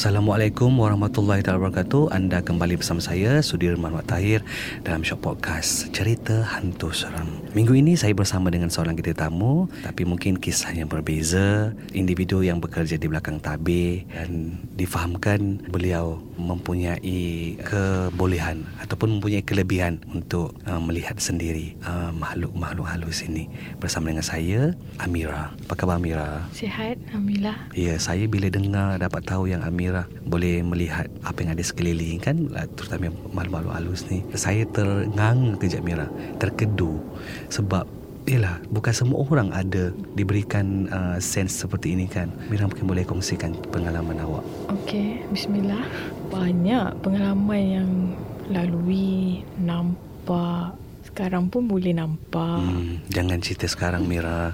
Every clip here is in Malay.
Assalamualaikum warahmatullahi wabarakatuh. Anda kembali bersama saya Sudirman Mat Tahir dalam Shop Podcast Cerita Hantu Seram. Minggu ini saya bersama dengan seorang kita tamu tapi mungkin kisahnya berbeza. Individu yang bekerja di belakang tabir dan difahamkan beliau mempunyai kebolehan ataupun mempunyai kelebihan untuk uh, melihat sendiri uh, makhluk-makhluk halus ini bersama dengan saya Amira. Apa khabar Amira? Sihat, Alhamdulillah. Ya, saya bila dengar dapat tahu yang Amira boleh melihat apa yang ada sekeliling kan terutama makhluk-makhluk halus ni. Saya terngang kejap Mira, terkedu sebab Yelah, bukan semua orang ada diberikan uh, sense seperti ini kan. Mira mungkin boleh kongsikan pengalaman awak. Okey, bismillah. Banyak pengalaman yang lalui, nampak. Sekarang pun boleh nampak. Hmm, jangan cerita sekarang Mira.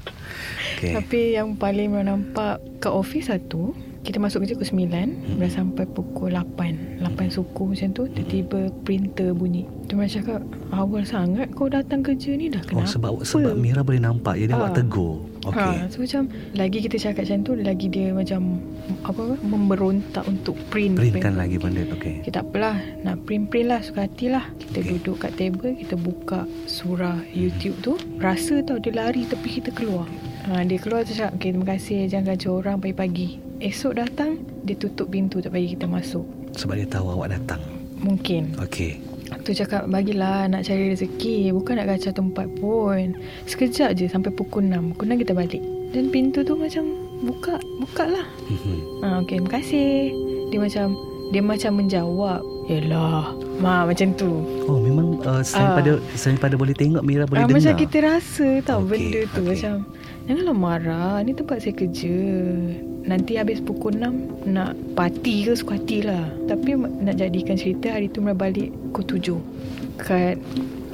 Okay. Tapi yang paling nampak kat office satu, kita masuk kerja pukul 9 hmm. dah sampai pukul 8 8 suku macam tu tiba-tiba printer bunyi tu macam cakap awal sangat kau datang kerja ni dah kenapa oh, sebab sebab Mira boleh nampak jadi ha. awak tegur okay. ha. so macam lagi kita cakap macam tu lagi dia macam apa memberontak untuk print printkan print. lagi benda okay. kita apalah nak print-print lah suka hati lah kita okay. duduk kat table kita buka surah YouTube tu rasa tau dia lari tapi kita keluar Ha, dia keluar tu cakap, okay, terima kasih jangan kacau orang pagi-pagi. Esok datang, dia tutup pintu tak bagi kita masuk. Sebab dia tahu awak datang? Mungkin. Okey. Tu cakap, bagilah nak cari rezeki. Bukan nak kacau tempat pun. Sekejap je sampai pukul 6. Pukul 6 kita balik. Dan pintu tu macam buka. Buka lah. Ha, okay, terima kasih. Dia macam, dia macam menjawab. Yelah. Ma, macam tu. Oh, memang uh, selain, uh, pada, selain pada boleh tengok, Mira boleh uh, dengar. Macam kita rasa tau okay, benda tu. Okay. Macam, Janganlah marah Ni tempat saya kerja Nanti habis pukul 6 Nak party ke suka hati lah Tapi nak jadikan cerita Hari tu mereka balik pukul 7 Kat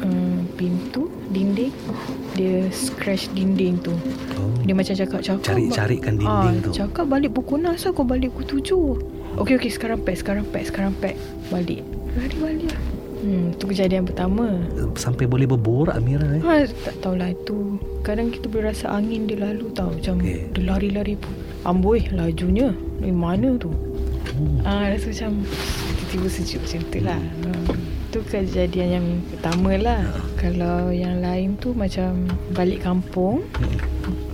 um, pintu Dinding Dia scratch dinding tu oh. Dia macam cakap-cakap Cari-carikan dinding ah, tu Cakap balik pukul 6 Asal kau balik pukul 7 Okey okey sekarang pack Sekarang pack Sekarang pack Balik Lari balik lah Hmm, tu kejadian pertama. Sampai boleh berborak Amira eh? Ha, tak tahulah itu. Kadang kita boleh rasa angin dia lalu tau. Macam okay. dia lari-lari pun. Amboi, lajunya. Dari mana tu? Hmm. Ah, ha, rasa macam tiba-tiba sejuk macam tu lah. Hmm. Tu kejadian yang pertama lah. Ha. Kalau yang lain tu macam balik kampung.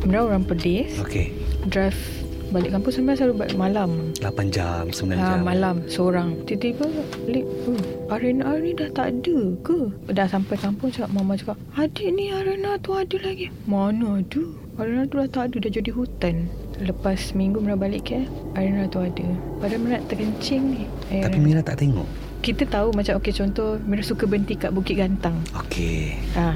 Hmm. orang pedis. Okay. Drive Balik kampus sebenarnya selalu balik malam. 8 jam, 9 ha, jam. Malam, seorang. Tiba-tiba Balik uh, Arena ni dah tak ada ke? Dah sampai kampung cakap Mama cakap Adik ni arena tu ada lagi. Mana ada? Arena tu dah tak ada Dah jadi hutan. Lepas minggu Mira balik ke Arena tu ada. Padahal Mira terkencing ni. Tapi Mira tak tengok? kita tahu macam okey contoh Mira suka berhenti kat Bukit Gantang. Okey. Ha,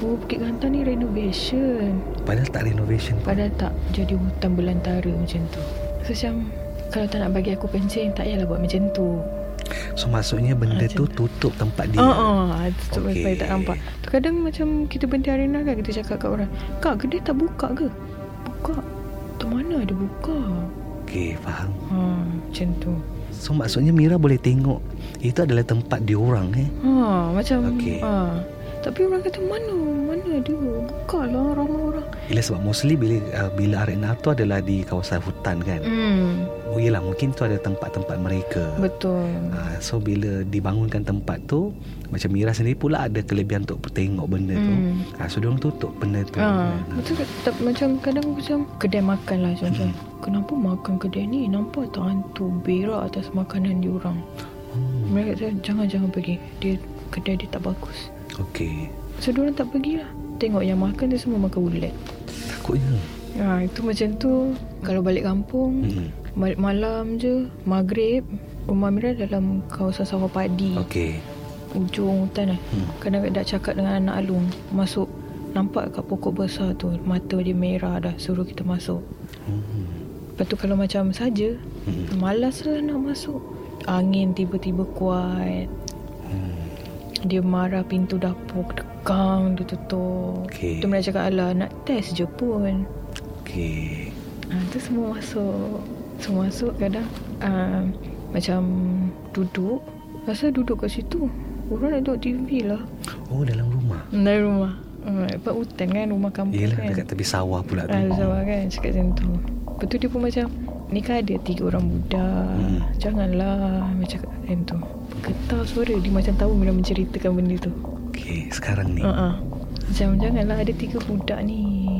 Oh, Bukit Gantar ni renovation. Padahal tak renovation pun. Padahal tak jadi hutan belantara macam tu. So, macam kalau tak nak bagi aku kencing, tak payahlah buat macam tu. So, maksudnya benda ha, tu tutup tempat dia? Oh, oh tutup okay. tak nampak. Kadang macam kita berhenti arena kan, kita cakap kat orang, Kak, kedai tak buka ke? Buka. Tu mana ada buka? Okey, faham. Ha, macam tu. So, maksudnya Mira boleh tengok itu adalah tempat diorang eh? Ha, macam... Okay. Ha. Tapi orang kata mana Mana dia Buka lah ramai orang Bila sebab mostly Bila uh, bila arena tu adalah Di kawasan hutan kan hmm. Oh yelah mungkin tu ada tempat-tempat mereka Betul ha, So bila dibangunkan tempat tu Macam Mira sendiri pula ada kelebihan untuk tengok benda tu Hmm. ha, So diorang tutup benda tu Ha, kan? betul tak, tak, macam kadang macam kedai makan lah contoh. Hmm. Kenapa makan kedai ni nampak tak hantu berak atas makanan diorang. Hmm. Mereka kata jangan-jangan pergi. Dia kedai dia tak bagus. Okay So diorang tak pergi lah. Tengok yang makan tu semua makan ulat. Takutnya Ha, itu macam tu kalau balik kampung hmm. balik malam je maghrib rumah Mira dalam kawasan sawah padi Okay ujung hutan lah. Hmm. Kadang dah cakap dengan anak Alung masuk nampak kat pokok besar tu mata dia merah dah suruh kita masuk. hmm. Lepas tu kalau macam saja Hmm. malas lah nak masuk. Angin tiba-tiba kuat. Hmm. Dia marah pintu dapur dekang dia tutup. Okey. Tu Mira cakap alah nak test je pun. Okay Ha, tu semua masuk. Semua masuk kadang uh, macam duduk. Rasa duduk kat situ. Orang nak tengok TV lah. Oh dalam rumah Dari rumah. Uh, lepas hutan kan rumah kampung Yelah kan. dekat tepi sawah pula tu Ah, sama kan cakap macam tu. Lepas tu dia pun macam ni kan ada tiga orang budak. Hmm. Janganlah macam cakap macam tu. Getar suara dia macam tahu bila menceritakan benda tu. Okay sekarang ni Uh-uh. Macam janganlah ada tiga budak ni.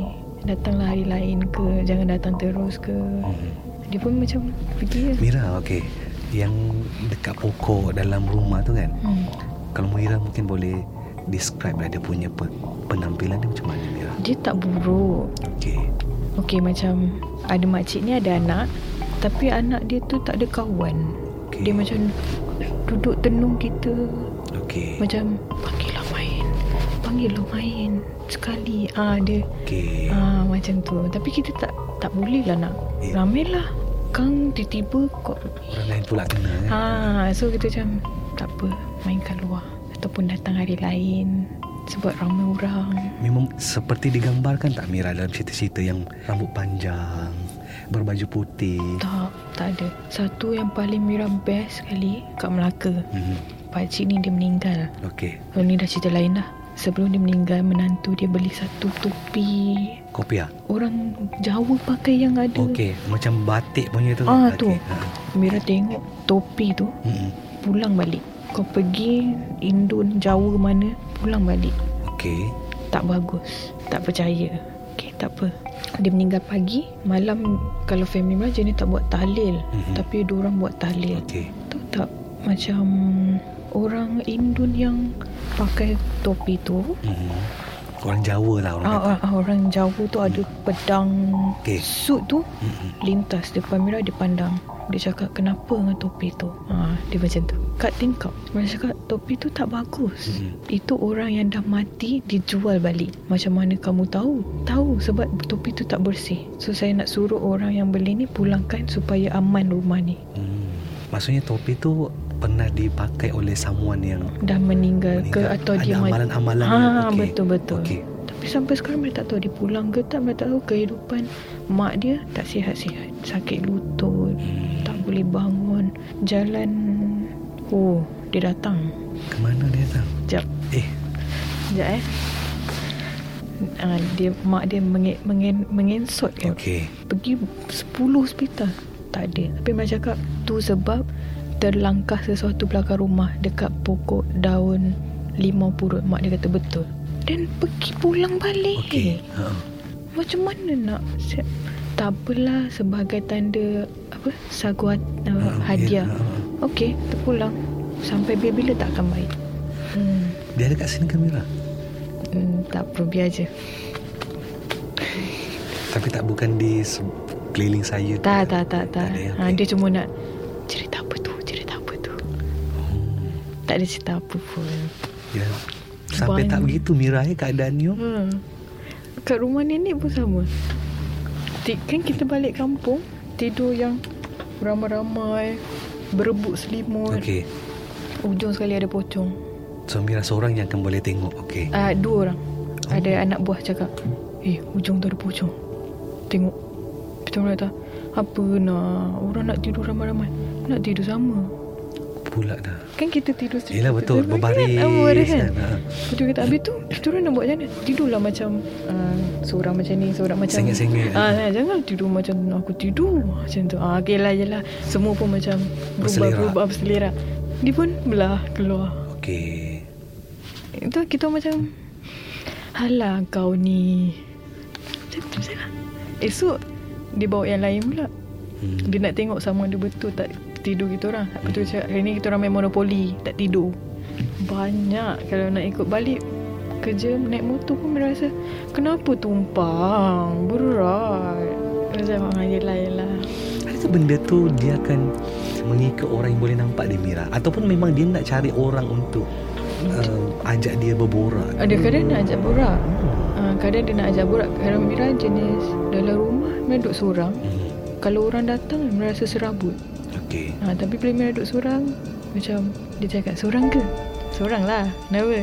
Datanglah hari lain ke Jangan datang terus ke hmm. Dia pun macam Pergi je Mira okay Yang dekat pokok dalam rumah tu kan hmm. Kalau Mira mungkin boleh Describe lah dia punya pe- penampilan dia macam mana Mira Dia tak buruk Okay Okey macam Ada makcik ni ada anak Tapi anak dia tu tak ada kawan Okey. Dia macam Duduk tenung kita. Okay Macam Panggillah main. Panggillah main. Sekali. Ah Dia. Okay ah Macam tu. Tapi kita tak Tak boleh lah nak. Eh. Ramai lah. Kang tiba-tiba kok Orang lain pula kena kan ah, So kita macam Tak apa. Mainkan luar. Ataupun datang hari lain. Sebab ramai orang. Memang seperti digambarkan tak Mira dalam cerita-cerita yang rambut panjang Berbaju putih. Tak Tak ada. Satu yang paling Mira best sekali Kat Melaka. Hmm. Pakcik ni dia meninggal. Okay Oh ni dah cerita lain dah Sebelum dia meninggal Menantu dia beli satu topi. Kopi ah? Orang Jawa pakai yang ada. Okay Macam batik punya tu. Ah, okay. tu. Ha. Mira tengok topi tu. Hmm. Pulang balik. Kau pergi Indon Jawa mana Pulang balik. Okay Tak bagus. Tak percaya. Okay tak apa Dia meninggal pagi Malam Kalau family Mira Jenis tak buat tahlil Mhm. Tapi dia orang buat tahlil Okay Tahu tak Macam Orang Indon yang Pakai topi tu hmm. Orang Jawa lah orang ah, kata. ah, ah, Orang Jawa tu ada pedang Okay. Suit tu Hmm. Lintas depan Mira dia pandang. Dia cakap kenapa dengan topi tu? Ha, Dia macam tu. Kat tingkap Mira cakap topi tu tak bagus. Mhm. Itu orang yang dah mati Dijual balik. Macam mana kamu tahu? Tahu sebab topi tu tak bersih. So saya nak suruh orang yang beli ni Pulangkan supaya aman rumah ni. Hmm. Maksudnya topi tu pernah dipakai oleh someone yang Dah meninggal, ke Meninggal. Atau Ada dia amalan-amalan. Ha, yang- okey. Betul-betul. Okey. Tapi sampai sekarang Mereka tak tahu dia pulang ke tak? Mereka tak tahu kehidupan Mak dia tak sihat-sihat. Sakit lutut Hmm. Tak boleh bangun. Jalan Oh Dia datang. Kemana dia datang? Sekejap. Eh. Sekejap eh. Ah, dia mak dia mengen, mengen, mengensot kan Okay pergi 10 hospital. Tak ada. Tapi mak cakap tu sebab terlangkah sesuatu belakang rumah dekat pokok daun limau purut mak dia kata betul dan pergi pulang balik Okay ha. macam mana nak tak apalah sebagai tanda apa sagu uh, Ha, hadiah ya, ha. okey terpulang sampai bila-bila tak akan baik hmm, Dia ada kat sini ke Mira? hmm, tak perlu biar je Tapi tak bukan di keliling saya tu. tak tak tak tak, ada, ya? ha, dia cuma nak tak ada cerita apa pun Ya. Sampai tak Banyak. begitu Mira ya keadaannya Hmm. Kat rumah nenek pun sama. Kan kita balik kampung, tidur yang ramai-ramai, berebut selimut. Okay Ujung sekali ada pocong. So Mira seorang yang akan boleh tengok Okay Ah, dua orang. Ada anak buah cakap, "Eh, ujung tu ada pocong." Tengok. Kita orang kata, "Apa nak? Orang nak tidur ramai-ramai. Nak tidur sama." Pula dah. Kan kita tidur Yelah betul. Berbaris kan? Ah, berbaris kan? Lepas tu kita habis tu Kita orang nak buat macam mana? Tidurlah macam uh, Seorang macam ni Seorang macam Sengit-sengit. ah, nah, Jangan tidur macam Aku tidur Macam tu. Ah, Okay lah je lah Semua pun macam. Berubah-berubah Berselerak. Dia pun belah Keluar. Okey. Itu kita macam Halah kau ni. Macam tu lah. Esok Dia bawa yang lain pula. Hmm. Dia nak tengok sama ada betul tak tidur kita orang. Lepas tu cakap Hari ni kita orang main monopoli Tak tidur. Banyak Kalau nak ikut balik Kerja naik motor pun merasa Kenapa tumpang? Berat. Macam ah, Yelah yelah Adakah benda tu Dia akan Mengikut orang yang boleh nampak dia Mira Ataupun memang dia nak cari orang untuk uh, Ajak dia berborak? Ada kadang nak ajak borak. Uh, Kadang dia nak ajak borak. Kadang Mira jenis Dalam rumah Mira duduk seorang. Hmm. Kalau orang datang Mira rasa serabut Okey. Ha, tapi bila Mira duduk seorang Macam Dia cakap Seorang ke? Seorang lah Kenapa?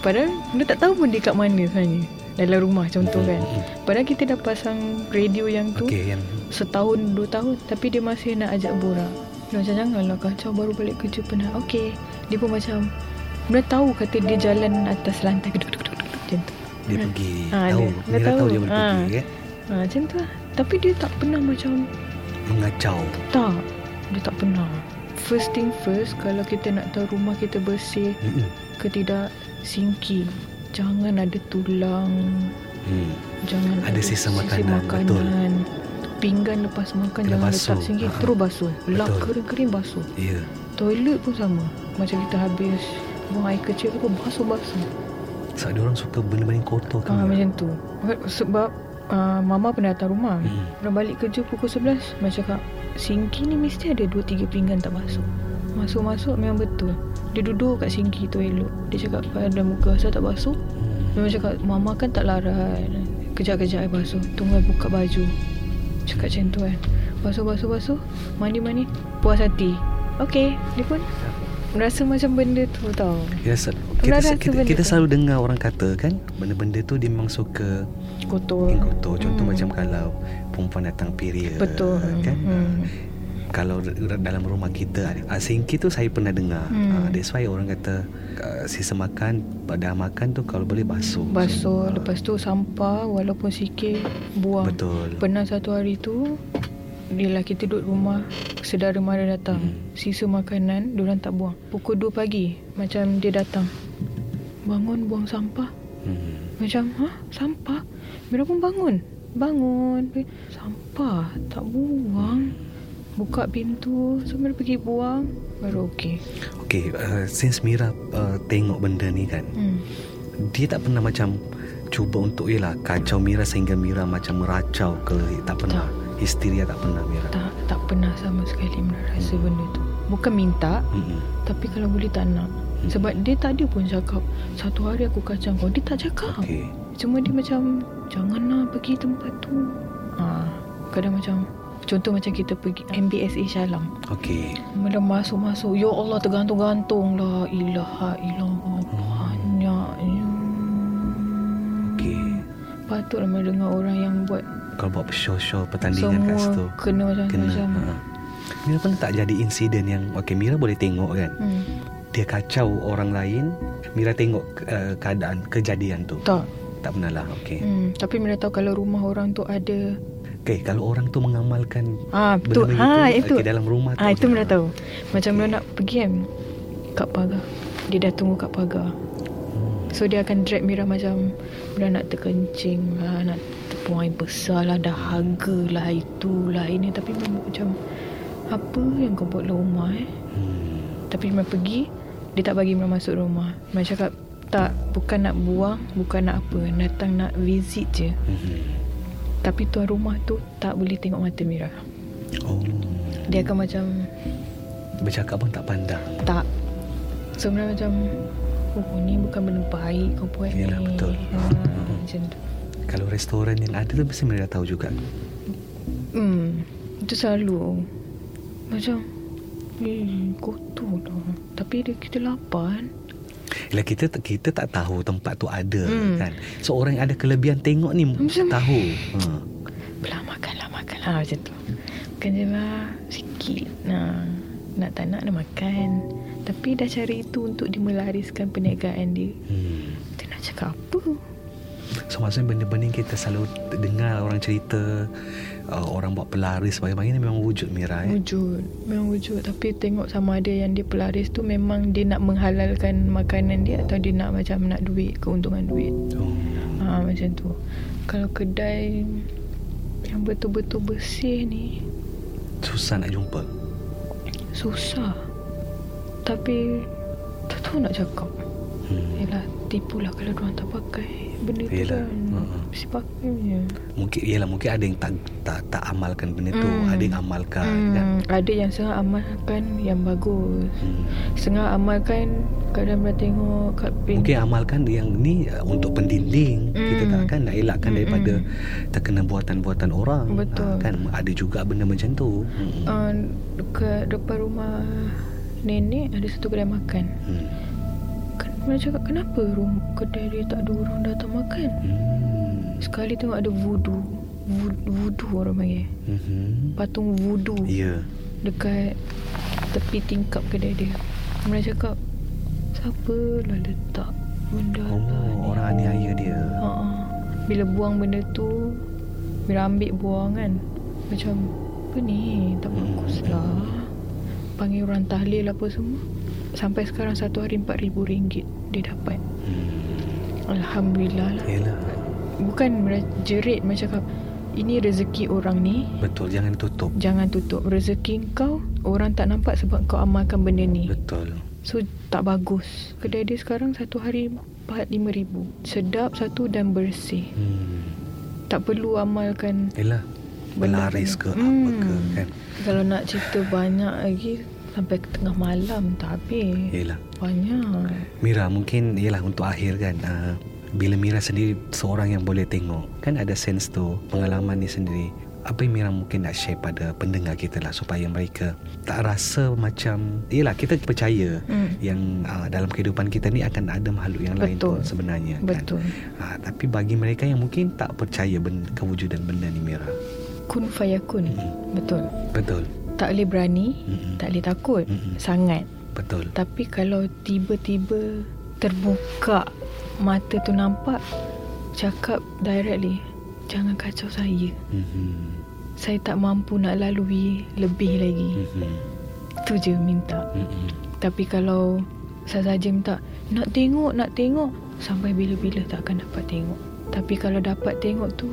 Padahal Dia tak tahu pun dia kat mana sebenarnya Dalam rumah contoh kan. Padahal kita dah pasang radio yang tu Okey yang Setahun dua tahun Tapi dia masih nak ajak borak. Dia macam janganlah kacau baru balik kerja penat Okey Dia pun macam Dia tahu kata dia jalan atas lantai. Macam tu. Dia pergi Ah, Tahu. dia- Mira tahu tahu. dia boleh Ah. pergi kan ha, Macam tu lah. Tapi dia tak pernah macam Mengacau. Tak Dia tak pernah First thing first Kalau kita nak tahu rumah kita bersih Mm-mm. ke tidak sinki jangan ada tulang Hmm. jangan Ada sisa makanan, betul. makanan. pinggan lepas makan Kena jangan basuh. letak sinki Ha. terus basuh lap Betul. kering-kering basuh Ya toilet pun sama macam kita habis buang air kecil tu basuh-basuh Sebab dia orang suka benda-benda kotor kan Mira? macam tu sebab uh, mama pernah datang rumah Hmm. Dah balik kerja pukul 11 Macam cakap Sinki ni mesti ada 2-3 pinggan tak basuh Masuk-masuk memang betul. Dia duduk kat sinki tu elok. Dia cakap pada muka asal tak basuh? Hmm. Memang cakap Mama kan tak larat. Kejap-kejap air basuh. Tunggu buka baju. Cakap macam tu kan. Basuh-basuh-basuh Mandi-mandi. Puas hati. Okay Dia pun Merasa macam benda tu tau kita, rasa kita, kita tu? selalu dengar orang kata kan Benda-benda tu dia memang suka Kotor kotor Contoh Hmm. macam kalau Perempuan datang period Betul kan? hmm. Kalau dalam rumah kita ah, Singki tu saya pernah dengar Hmm. ah, That's why orang kata ah, Sisa makan Pada makan tu Kalau boleh basuh Basuh Ah, Lepas tu sampah Walaupun sikit Buang Betul Pernah satu hari tu Lelaki tu duduk rumah Sedara mara datang. Hmm. Sisa makanan Diorang tak buang. Pukul 2 pagi Macam dia datang. Bangun buang sampah. Hmm. Macam ha sampah? Mira pun bangun. Bangun. Sampah? Tak buang. Buka pintu So Mira pergi buang Baru okey. Okay uh, Since Mira uh, Tengok benda ni kan. Hmm. Dia tak pernah macam Cuba untuk Yelah Kacau Mira Sehingga Mira macam meracau ke? Tak pernah Histeria tak pernah Mira Tak tak pernah sama sekali Mira rasa benda tu. Bukan minta Mm-mm. Tapi kalau boleh tak nak. Sebab dia tak ada pun cakap Satu hari aku kacau kau Dia tak cakap. Okay Cuma dia macam Janganlah pergi tempat tu. Ha, Kadang macam Contoh macam kita pergi MBSA Shalam Okay Bila masuk-masuk Ya Allah tergantung-gantung lah. Ilaha ilallah Banyaknya Okay Patutlah Mira dengar orang yang buat Kalau buat show-show pertandingan kat situ Semua kena macam Kena macam ha. Mira pernah tak jadi insiden yang Okay Mira boleh tengok kan hmm. Dia kacau orang lain Mira tengok uh, keadaan Kejadian tu Tak Tak pernah lah Okay hmm. Tapi Mira tahu kalau rumah orang tu ada Okay kalau orang tu mengamalkan Ah betul. benda-benda Ha itu. okay, Dalam rumah tu Ah itu Mira tahu. Macam Mira nak pergi kan kat pagar. Dia dah tunggu kat pagar. Hmm. So dia akan drag Mira macam Mira nak terkencing lah, nak air besar lah, dahaga lah, itulah ini. Tapi macam apa yang kau buat dalam rumah eh? hmm. Tapi Mira pergi, dia tak bagi Mira masuk rumah. Mira cakap tak, bukan nak buang, bukan nak apa. Datang nak visit je. Hmm. Tapi tuan rumah tu tak boleh tengok mata Mira. Oh Dia akan macam Bercakap pun tak pandang Tak Sebenarnya macam Oh ni bukan benda baik kau buat Yalah, ni betul. ha, Macam tu Kalau restoran yang ada tu Mesti Mira tahu juga Hmm Itu selalu Macam Eh kotor dah Tapi dia kita lapar kan Yelah kita kita tak tahu tempat tu ada Hmm. kan. So orang yang ada kelebihan tengok ni Macam- tahu. Ha. Belah makan lah makan lah Macam tu Bukan je lah Sikit Nah nak tak nak nak makan. Tapi dah cari itu untuk dimelariskan perniagaan dia. Hmm. Kita nak cakap apa? So maksudnya benda-benda yang kita selalu dengar orang cerita uh, orang buat pelaris sebagainya ni memang wujud Mira eh. Wujud. Memang wujud. Tapi tengok sama ada yang dia pelaris tu memang dia nak menghalalkan makanan dia atau dia nak macam nak duit, keuntungan duit. Oh. Ha, macam tu. Kalau kedai yang betul-betul bersih ni Susah nak jumpa. susah. Tapi tak tahu nak cakap. Hmm. Yelah, tipulah kalau orang tak pakai benda tu Yelah, kan. ha-ha. Mesti pakai je. Mungkin ialah mungkin ada yang tak tak tak amalkan benda tu, Hmm. ada yang amalkan kan. Hmm, ada yang setengah amalkan yang bagus. Hmm. Setengah amalkan kadang bila tengok kat pin. Mungkin amalkan yang ni uh, untuk pendinding Hmm. kita tak kan nak elakkan Hmm, daripada hmm. terkena buatan-buatan orang Betul. Ah, kan ada juga benda macam tu hmm. Uh, dekat depan rumah nenek ada satu kedai makan. Hmm. Mana cakap kenapa rumah kedai dia tak ada orang datang makan? Hmm. Sekali tengok ada voodoo. Voodoo, voodoo orang panggil. Mhm. Patung voodoo Ya. dekat tepi tingkap kedai dia. Mana cakap siapa lah letak benda Oh, lah ni. orang aniaya dia. Ha, ha. Bila buang benda tu Bila ambil buang kan Macam Apa ni Tak Hmm. bagus lah Panggil orang tahlil apa semua Sampai sekarang satu hari RM4,000 Dia dapat Hmm. Alhamdulillah lah Yalah. Bukan jerit macam cakap Ini rezeki orang ni Betul, jangan tutup. Jangan tutup Rezeki kau Orang tak nampak sebab kau amalkan benda ni Betul. So tak bagus Kedai dia sekarang satu hari RM4,000 Sedap satu dan bersih Hmm. Tak perlu amalkan Yalah. Benda Pelaris ke benda. apa ke Hmm. kan. Kalau nak cerita banyak lagi Sampai ke tengah malam tak habis. Yalah. Banyak. Mira mungkin ialah untuk akhir kan uh, bila Mira sendiri seorang yang boleh tengok kan ada sense tu pengalaman ni sendiri. Apa yang Mira mungkin nak share pada pendengar kita lah supaya mereka tak rasa macam Yelah kita percaya Hmm. yang uh, dalam kehidupan kita ni akan ada makhluk yang lain Betul. pun sebenarnya Betul. Kan uh, tapi bagi mereka yang mungkin tak percaya benda, kewujudan benda ni Mira. Kun fayakun. Mm-mm. Betul. Betul Tak boleh berani Mm-mm. Tak boleh takut Mm-mm. Sangat betul Tapi kalau tiba-tiba Terbuka Mata tu nampak Cakap directly Jangan kacau saya Mhm. Saya tak mampu nak lalui Lebih lagi Mhm. Itu je minta Mhm. Tapi kalau sahaja minta nak tengok, nak tengok sampai bila-bila tak akan dapat tengok. Tapi kalau dapat tengok tu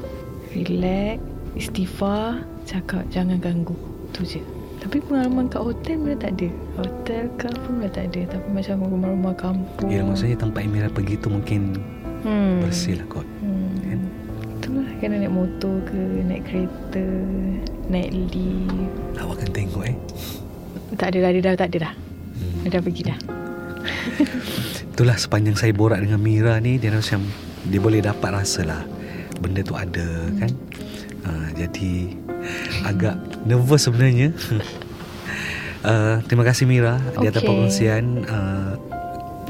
relax, istighfar, cakap jangan ganggu. Tu je. Tapi pengalaman kat hotel mana tak ada. Hotel ke apa mana tak ada. Tapi macam rumah-rumah kampung. Ya maksudnya tempat yang Mira pergi tu mungkin hmm. bersih lah kot Hmm. kan Itulah kena naik motor ke, naik kereta, naik lift. Awak akan tengok eh Tak ada dah, dia dah tak ada dah. hmm. Dah pergi dah. Itulah sepanjang saya borak dengan Mira ni Dia rasa macam Dia boleh dapat rasa lah Benda tu ada kan uh, Jadi Agak nervous sebenarnya uh, Terima kasih Mira Di atas Okey. perkongsian uh,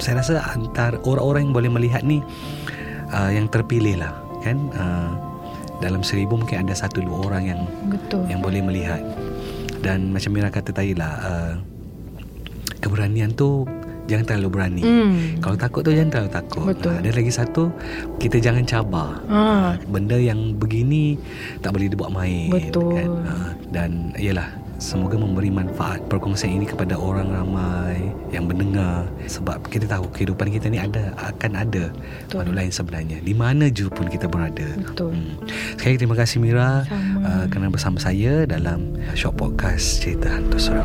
Saya rasa antara orang-orang yang boleh melihat ni uh, Yang terpilih lah Kan uh, Dalam seribu mungkin ada satu dua orang yang Betul. yang boleh melihat dan macam Mira kata tadi lah uh, keberanian tu jangan terlalu berani Hmm. kalau takut tu jangan terlalu takut Betul. Ah, ada lagi satu kita jangan cabar Ah, benda yang begini tak boleh dibuat main Betul. kan? Ah, dan iyalah semoga memberi manfaat perkongsian ini kepada orang ramai yang mendengar sebab kita tahu kehidupan kita ni ada akan ada Betul. makhluk lain sebenarnya di mana je pun kita berada Betul. Hmm. Sekali terima kasih Mira Sama. uh, kerana bersama saya dalam short podcast cerita hantu seram.